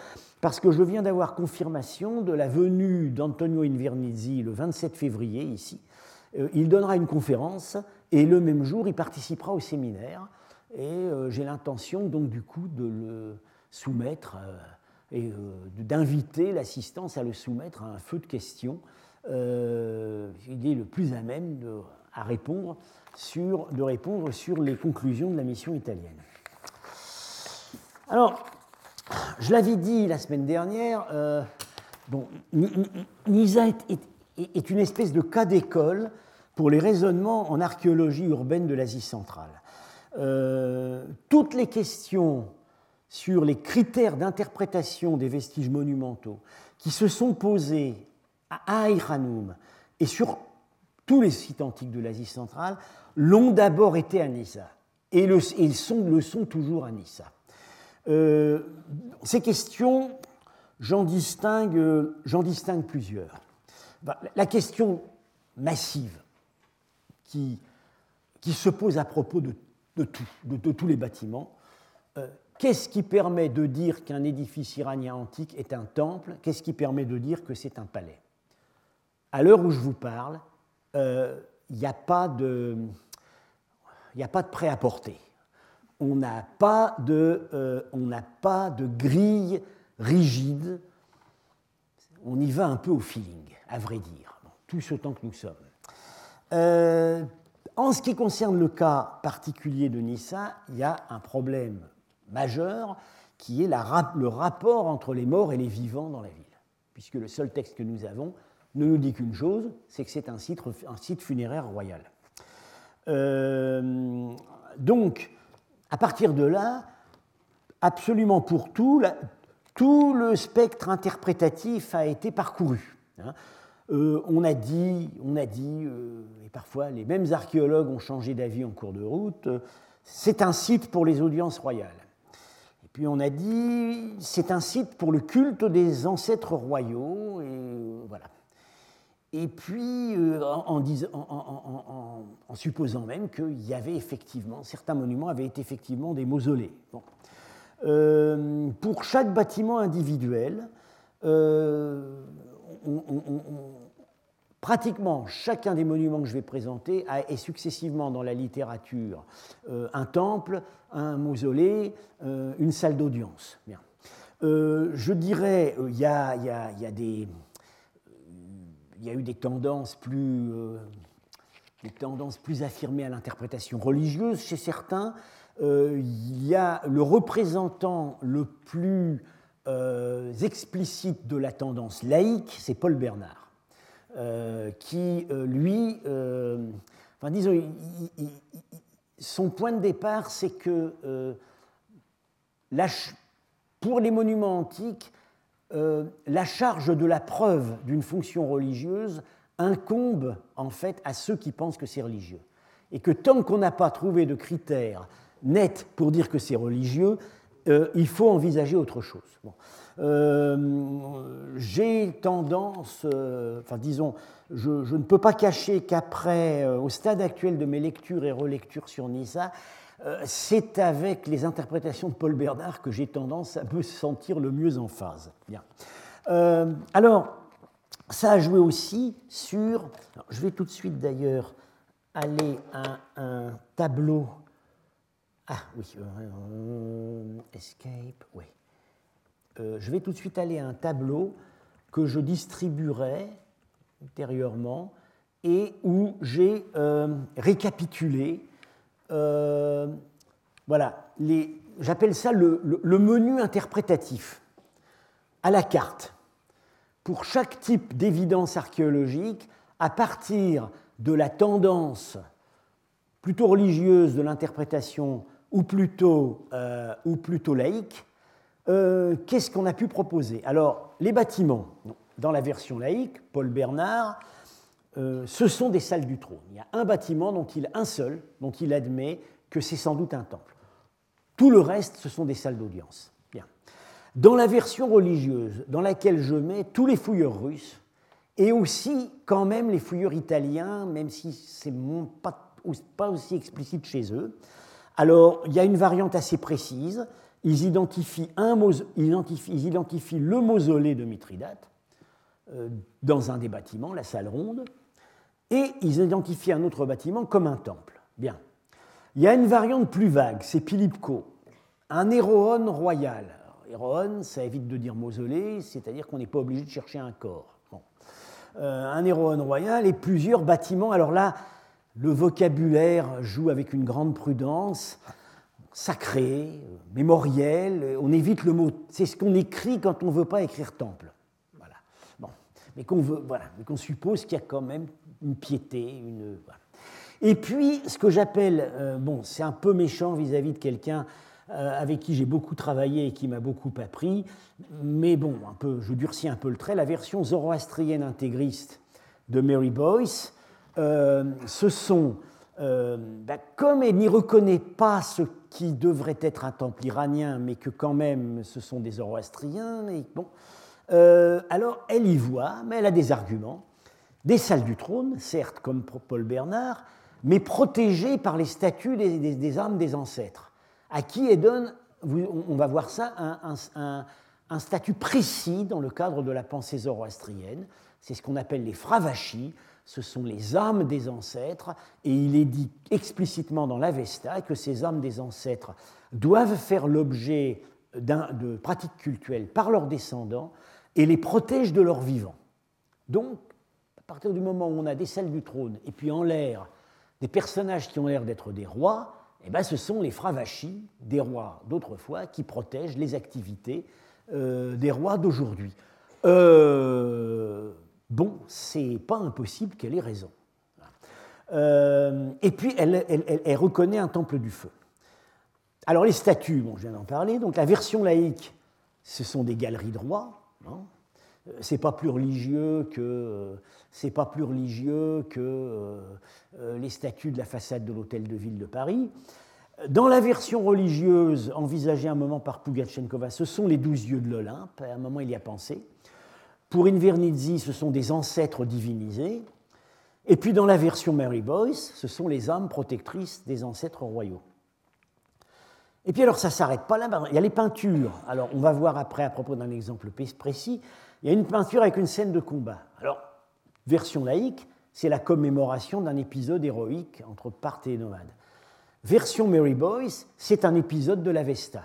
parce que je viens d'avoir confirmation de la venue d'Antonio Invernizzi le 27 février ici. Euh, il donnera une conférence et le même jour, il participera au séminaire. Et euh, j'ai l'intention donc du coup de le soumettre euh, et d'inviter l'assistance à le soumettre à un feu de questions. il est le plus à même de, à répondre sur, de répondre sur les conclusions de la mission italienne. Alors, je l'avais dit la semaine dernière, euh, bon, Nisa est, une espèce de cas d'école pour les raisonnements en archéologie urbaine de l'Asie centrale. Euh, toutes les questions sur les critères d'interprétation des vestiges monumentaux qui se sont posées à Aïranoum et sur tous les sites antiques de l'Asie centrale l'ont d'abord été à Nisa et, le, sont, le sont toujours à Nissa. Euh, ces questions, j'en distingue, plusieurs. Bah, la question massive qui, se pose à propos de, tous les bâtiments, euh, qu'est-ce qui permet de dire qu'un édifice iranien antique est un temple? Qu'est-ce qui permet de dire que c'est un palais? À l'heure où je vous parle, il euh, n'y a pas de, de prêt à porter. On n'a pas, de, euh, pas de grille rigide, on y va un peu au feeling, à vrai dire, tout ce temps que nous sommes. Euh, en ce qui concerne le cas particulier de Nissa, il y a un problème majeur qui est le rapport entre les morts et les vivants dans la ville. Puisque le seul texte que nous avons ne nous dit qu'une chose, c'est que c'est un site, un site funéraire royal. Euh, donc, à partir de là, absolument pour tout, tout le spectre interprétatif a été parcouru. Hein. Euh, on a dit, on euh, et parfois les mêmes archéologues ont changé d'avis en cours de route, c'est un site pour les audiences royales. Puis on a dit, c'est un site pour le culte des ancêtres royaux, et voilà et puis euh, en, supposant même qu'il y avait effectivement, certains monuments avaient été effectivement des mausolées. Euh, pour chaque bâtiment individuel, euh, pratiquement chacun des monuments que je vais présenter est successivement dans la littérature un temple, un mausolée, une salle d'audience. je dirais, il y a eu des tendances plus, euh, affirmées à l'interprétation religieuse chez certains. Euh, y a le représentant le plus euh, explicite de la tendance laïque, c'est Paul Bernard, qui, lui, enfin, disons, son point de départ, c'est que pour les monuments antiques, euh, la charge de la preuve d'une fonction religieuse incombe en fait à ceux qui pensent que c'est religieux. Et que tant qu'on n'a pas trouvé de critères nets pour dire que c'est religieux, euh, il faut envisager autre chose. Euh, j'ai tendance, enfin disons, je, ne peux pas cacher qu'après, au stade actuel de mes lectures et relectures sur Nisa, euh, c'est avec les interprétations de Paul Bernard que j'ai tendance à me sentir le mieux en phase. Bien. Euh, alors, ça a joué aussi sur. je vais tout de suite d'ailleurs aller à un tableau. Ah oui, euh, escape, oui. Euh, je vais tout de suite aller à un tableau que je distribuerai ultérieurement et où j'ai euh, récapitulé, voilà, j'appelle ça le menu interprétatif à la carte pour chaque type d'évidence archéologique à partir de la tendance plutôt religieuse de l'interprétation ou plutôt, euh, ou plutôt laïque, euh, qu'est-ce qu'on a pu proposer? Alors, les bâtiments, dans la version laïque, Paul Bernard, euh, ce sont des salles du trône. Il y a un bâtiment dont il, un seul, dont il admet que c'est sans doute un temple. Tout le reste, ce sont des salles d'audience. Bien. Dans la version religieuse, dans laquelle je mets tous les fouilleurs russes, et aussi quand même les fouilleurs italiens, même si ce n'est pas, pas aussi explicite chez eux. Alors, il y a une variante assez précise. Ils identifient, le mausolée de Mithridate euh, dans un des bâtiments, la salle ronde, et ils identifient un autre bâtiment comme un temple. Bien. Il y a une variante plus vague, c'est Pilipko, un héroon royal. Héroon, ça évite de dire mausolée, c'est-à-dire qu'on n'est pas obligé de chercher un corps. Euh, un héroïne royal et plusieurs bâtiments. Alors là, le vocabulaire joue avec une grande prudence, sacré, mémoriel, on évite le mot, c'est ce qu'on écrit quand on ne veut pas écrire temple. Voilà. Bon. Mais qu'on voilà. suppose qu'il y a quand même une piété, une. Et puis, ce que j'appelle, euh, bon, c'est un peu méchant vis-à-vis de quelqu'un euh, avec qui j'ai beaucoup travaillé et qui m'a beaucoup appris. Mais bon, un peu, je durcis un peu le trait. La version zoroastrienne intégriste de Mary Boyce, euh, ce sont, euh, bah, comme elle n'y reconnaît pas ce qui devrait être un temple iranien, mais que quand même ce sont des zoroastriens, bon, alors elle y voit, mais elle a des arguments. Des salles du trône, certes, comme Paul Bernard, mais protégées par les statues des, des, des âmes des ancêtres à qui elle donne, on va voir ça, un, statut précis dans le cadre de la pensée zoroastrienne. C'est ce qu'on appelle les fravachis, ce sont les âmes des ancêtres, et il est dit explicitement dans l'Avesta que ces âmes des ancêtres doivent faire l'objet de pratiques cultuelles par leurs descendants et les protègent de leurs vivants. Donc, à partir du moment où on a des salles du trône et puis en l'air des personnages qui ont l'air d'être des rois, eh ben, ce sont les fravachis des rois d'autrefois qui protègent les activités euh, des rois d'aujourd'hui. Euh, bon, c'est pas impossible qu'elle ait raison. Euh, et puis, elle, reconnaît un temple du feu. Alors, les statues, bon, je viens d'en parler. Donc, la version laïque, ce sont des galeries de rois. Hein. C'est pas plus religieux que c'est pas plus religieux que euh, euh, les statues de la façade de l'hôtel de ville de Paris. Dans la version religieuse envisagée un moment par Pugachenkova, ce sont les douze yeux de l'Olympe. À un moment, il y a pensé. Pour Invernizzi, ce sont des ancêtres divinisés. Et puis dans la version Mary Boyce, ce sont les âmes protectrices des ancêtres royaux. Et puis alors, ça s'arrête pas là. Il y a les peintures. Alors, on va voir après, à propos d'un exemple précis, il y a une peinture avec une scène de combat. Alors, Version laïque, c'est la commémoration d'un épisode héroïque entre Parthes et nomades. Version Mary Boyce, c'est un épisode de l'Avesta.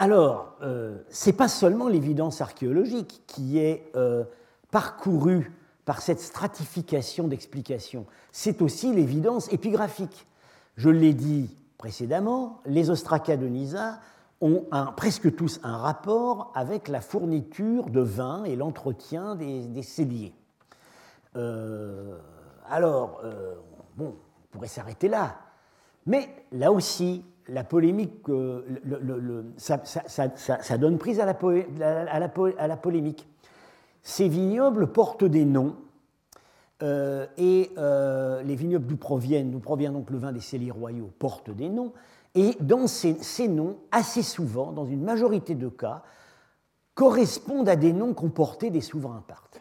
Alors, euh, ce n'est pas seulement l'évidence archéologique qui est euh, parcourue par cette stratification d'explications, c'est aussi l'évidence épigraphique. Je l'ai dit précédemment, les ostracas de Nisa ont presque tous un rapport avec la fourniture de vin et l'entretien des, celliers. Euh, alors, bon, on pourrait s'arrêter là, mais là aussi, la polémique, euh, ça, donne prise à la, polémique. Ces vignobles portent des noms, et les vignobles d'où proviennent, d'où provient donc le vin des celliers royaux, portent des noms, et dans ces, noms, assez souvent, dans une majorité de cas, correspondent à des noms comportés des souverains parthes.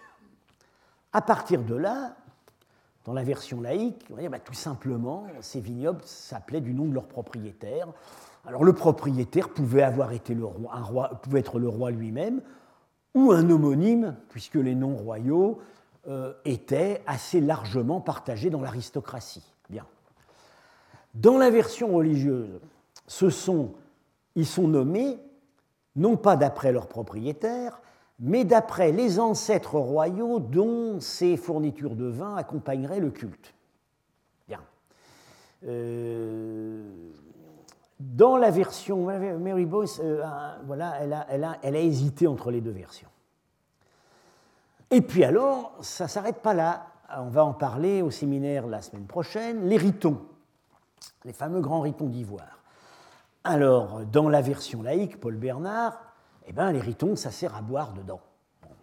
À partir de là, dans la version laïque, bah, tout simplement, ces vignobles s'appelaient du nom de leur propriétaire. Alors le propriétaire pouvait avoir été le roi, un roi, pouvait être le roi lui-même, ou un homonyme, puisque les noms royaux euh, étaient assez largement partagés dans l'aristocratie. Dans la version religieuse, ils sont nommés non pas d'après leurs propriétaires, mais d'après les ancêtres royaux dont ces fournitures de vin accompagneraient le culte. Bien. Euh, dans la version, Mary Boyce, euh, voilà, elle a, elle, a, elle a, hésité entre les deux versions. Et puis alors, ça ne s'arrête pas là. On va en parler au séminaire la semaine prochaine. Les ritons, les fameux grands ritons d'ivoire. Alors, dans la version laïque, Paul Bernard, eh ben, les ritons, ça sert à boire dedans.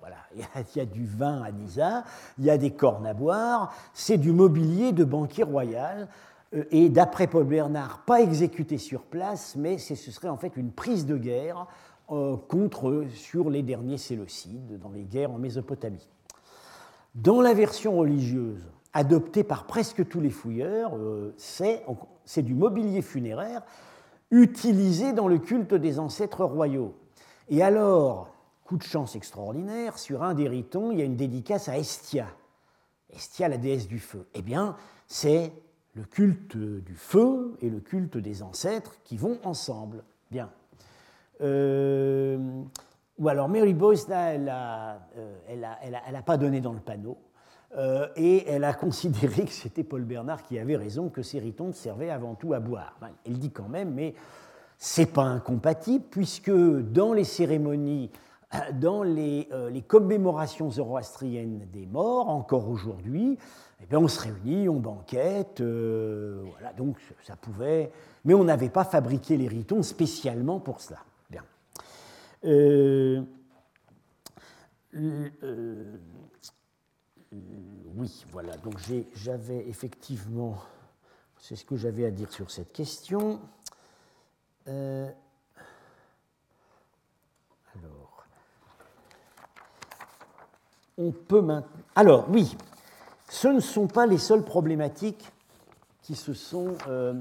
voilà. il, y a, du vin à Nisa, il y a des cornes à boire, c'est du mobilier de banquier royal. Euh, et d'après Paul Bernard, pas exécuté sur place, mais ce serait en fait une prise de guerre euh, contre sur les derniers Séleucides, dans les guerres en Mésopotamie. Dans la version religieuse, adoptée par presque tous les fouilleurs, euh, c'est du mobilier funéraire utilisé dans le culte des ancêtres royaux. Et alors, coup de chance extraordinaire, sur un des ritons, il y a une dédicace à Estia. Estia, la déesse du feu. Eh bien, c'est le culte du feu et le culte des ancêtres qui vont ensemble. Bien. Euh, ou alors Mary Boyce, elle n'a euh, pas donné dans le panneau. Euh, et elle a considéré que c'était Paul Bernard qui avait raison, que ces ritons servaient avant tout à boire. elle dit quand même, mais c'est pas incompatible, puisque dans les cérémonies, dans les, les commémorations zoroastriennes des morts, encore aujourd'hui, eh on se réunit, on banquette, euh, voilà, donc ça pouvait. Mais on n'avait pas fabriqué les ritons spécialement pour cela. Bien. Euh, euh, oui, voilà, donc j'avais effectivement. C'est ce que j'avais à dire sur cette question. Alors. On peut maintenant. Alors, oui, ce ne sont pas les seules problématiques qui se sont euh,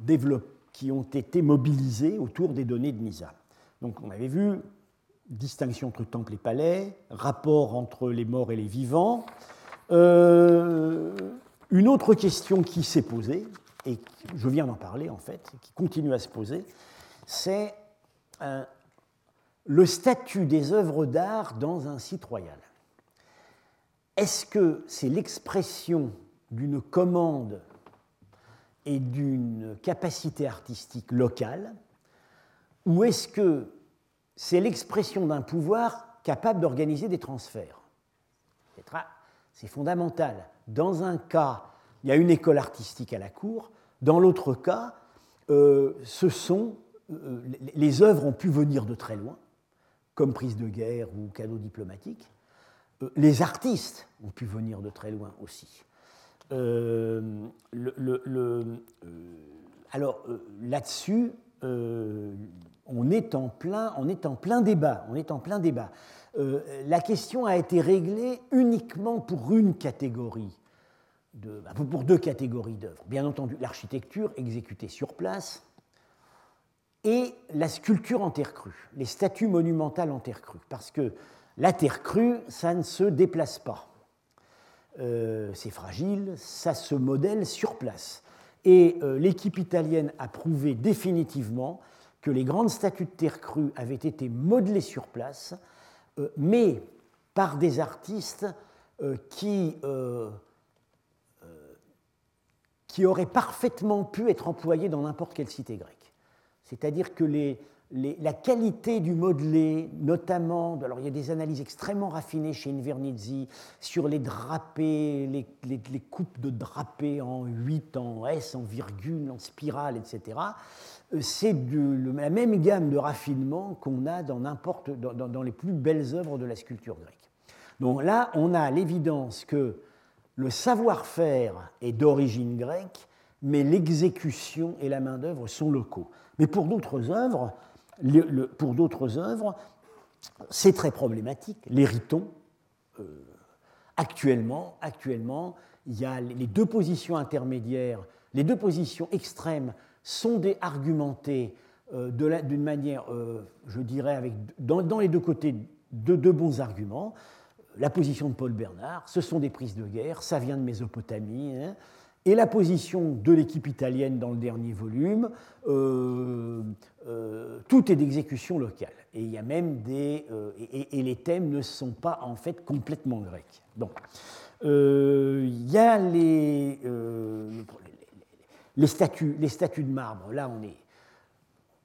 développées, qui ont été mobilisées autour des données de NISA. Donc on avait vu distinction entre temple et palais, rapport entre les morts et les vivants. Euh, une autre question qui s'est posée, et je viens d'en parler en fait, qui continue à se poser, c'est euh, le statut des œuvres d'art dans un site royal. Est-ce que c'est l'expression d'une commande et d'une capacité artistique locale, ou est-ce que c'est l'expression d'un pouvoir capable d'organiser des transferts? C'est fondamental. Dans un cas, il y a une école artistique à la cour, dans l'autre cas, euh, euh, les œuvres ont pu venir de très loin, comme prise de guerre ou cadeau diplomatique, euh, les artistes ont pu venir de très loin aussi. Alors là-dessus. On est en plein débat. la question a été réglée uniquement pour une catégorie, bah, pour deux catégories d'œuvres. Bien entendu, l'architecture exécutée sur place et la sculpture en terre crue, les statues monumentales en terre crue, parce que la terre crue, ça ne se déplace pas. Euh, c'est fragile, ça se modèle sur place. Et euh, l'équipe italienne a prouvé définitivement que les grandes statues de terre crue avaient été modelées sur place, euh, mais par des artistes qui, qui auraient parfaitement pu être employés dans n'importe quelle cité grecque. C'est-à-dire que la qualité du modelé, notamment, alors il y a des analyses extrêmement raffinées chez Invernizzi sur les drapés, les, coupes de drapés en 8, en S, en virgule, en spirale, etc. Euh, c'est la même gamme de raffinement qu'on a dans les plus belles œuvres de la sculpture grecque. Donc là, on a l'évidence que le savoir-faire est d'origine grecque, mais l'exécution et la main-d'œuvre sont locaux. Mais pour d'autres œuvres, pour d'autres œuvres, c'est très problématique. Les ritons, euh, actuellement, actuellement, il y a les deux positions intermédiaires, les deux positions extrêmes sont des argumentées euh, d'une manière, euh, je dirais, avec, dans, les deux côtés de deux bons arguments. La position de Paul Bernard, ce sont des prises de guerre, ça vient de Mésopotamie. Hein. et la position de l'équipe italienne dans le dernier volume, euh, euh, tout est d'exécution locale. Et il y a même des. et, les thèmes ne sont pas en fait complètement grecs. Il y a les, les, statues, les statues de marbre. Là, on est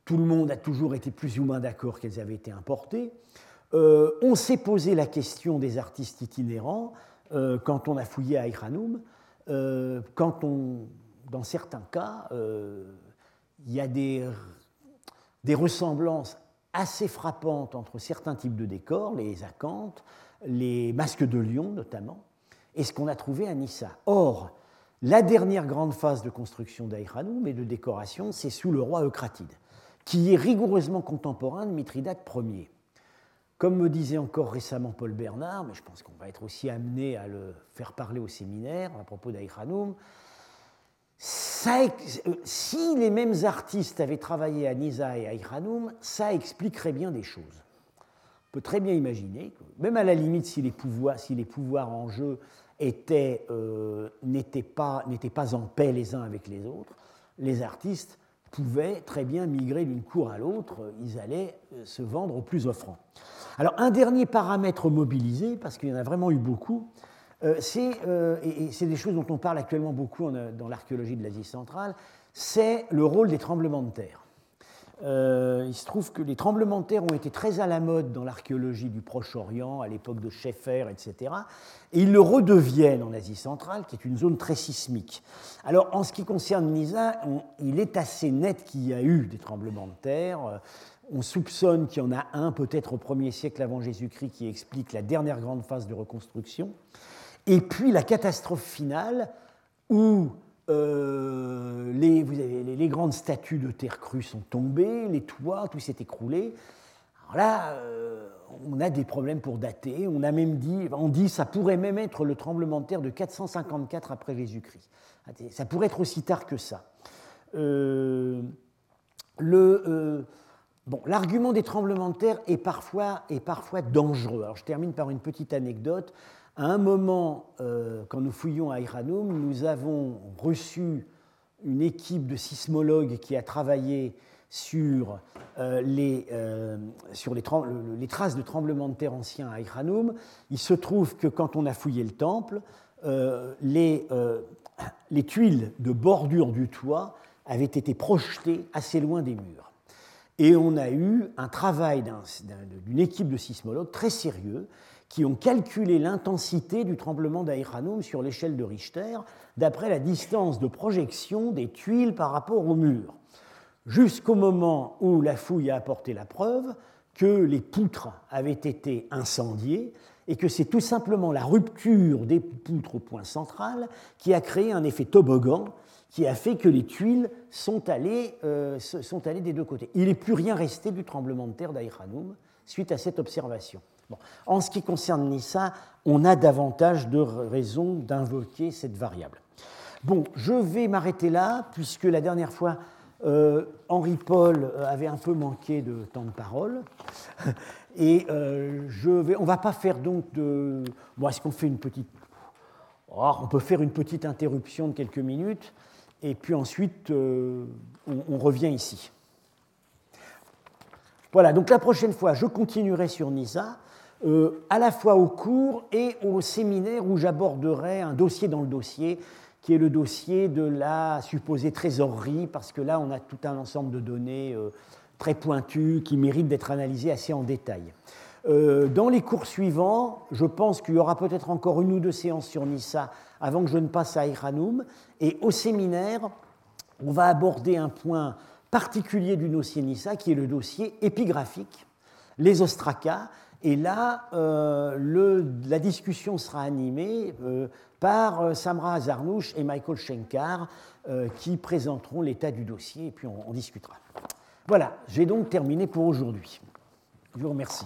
tout le monde a toujours été plus ou moins d'accord qu'elles avaient été importées. Euh, on s'est posé la question des artistes itinérants euh, quand on a fouillé à. Euh, quand on, dans certains cas, il y a des, des, ressemblances assez frappantes entre certains types de décors, les acanthes, les masques de lion notamment, et ce qu'on a trouvé à Nissa. Or, la dernière grande phase de construction d'Aïranoum et de décoration, c'est sous le roi Eucratide qui est rigoureusement contemporain de Mithridate Ier. Comme me disait encore récemment Paul Bernard, mais je pense qu'on va être aussi amené à le faire parler au séminaire à propos d'Aïchanoum, euh, si les mêmes artistes avaient travaillé à Nisa et à Ichanoum, ça expliquerait bien des choses. On peut très bien imaginer, même à la limite si les pouvoirs, en jeu euh, n'étaient pas, pas en paix les uns avec les autres, les artistes pouvaient très bien migrer d'une cour à l'autre, ils allaient euh, se vendre au plus offrant. Alors un dernier paramètre mobilisé, parce qu'il y en a vraiment eu beaucoup, euh, c'est, euh, et c'est des choses dont on parle actuellement beaucoup dans l'archéologie de l'Asie centrale, c'est le rôle des tremblements de terre. Euh, il se trouve que les tremblements de terre ont été très à la mode dans l'archéologie du Proche-Orient, à l'époque de Schaeffer, etc. Et ils le redeviennent en Asie centrale, qui est une zone très sismique. Alors, en ce qui concerne Nisa, il est assez net qu'il y a eu des tremblements de terre. On soupçonne qu'il y en a un, peut-être au 1er siècle avant Jésus-Christ, qui explique la dernière grande phase de reconstruction. Et puis la catastrophe finale, où euh, les, grandes statues de terre crue sont tombées, les toits, tout s'est écroulé. Alors là, euh, on a des problèmes pour dater. On a même dit, on dit, ça pourrait même être le tremblement de terre de 454 après Jésus-Christ. Ça pourrait être aussi tard que ça. Euh, le, l'argument des tremblements de terre est parfois, dangereux. Je termine par une petite anecdote. À un moment, euh, quand nous fouillons à Iranum, nous avons reçu une équipe de sismologues qui a travaillé sur, euh, les, euh, les, traces de tremblements de terre anciens à Iranum. Il se trouve que quand on a fouillé le temple, les tuiles de bordure du toit avaient été projetées assez loin des murs. Et on a eu un travail d'une équipe de sismologues très sérieux qui ont calculé l'intensité du tremblement d'Aïranoum sur l'échelle de Richter d'après la distance de projection des tuiles par rapport au mur, jusqu'au moment où la fouille a apporté la preuve que les poutres avaient été incendiées et que c'est tout simplement la rupture des poutres au point central qui a créé un effet toboggan qui a fait que les tuiles sont allées, euh, sont allées des deux côtés. Il n'est plus rien resté du tremblement de terre d'Aïranoum suite à cette observation. En ce qui concerne Nissa, on a davantage de raisons d'invoquer cette variable. Bon, je vais m'arrêter là, puisque la dernière fois, euh, Henri Paul euh, avait un peu manqué de temps de parole. Et je vais, on ne va pas faire donc de. Bon, est-ce qu'on fait une petite. Oh, on peut faire une petite interruption de quelques minutes, et puis ensuite, on, on, revient ici. Voilà, donc la prochaine fois, je continuerai sur Nisa. Euh, à la fois au cours et au séminaire où j'aborderai un dossier dans le dossier, qui est le dossier de la supposée trésorerie, parce que là, on a tout un ensemble de données euh, très pointues qui méritent d'être analysées assez en détail. Euh, dans les cours suivants, je pense qu'il y aura peut-être encore une ou deux séances sur Nissa avant que je ne passe à Iranoum. Et au séminaire, on va aborder un point particulier du dossier Nissa, qui est le dossier épigraphique, les ostracas, et là, euh, la discussion sera animée euh, par euh, Samra Azarnouch et Michael Schenkar qui présenteront l'état du dossier et puis on, on discutera. Voilà, j'ai donc terminé pour aujourd'hui. Je vous remercie.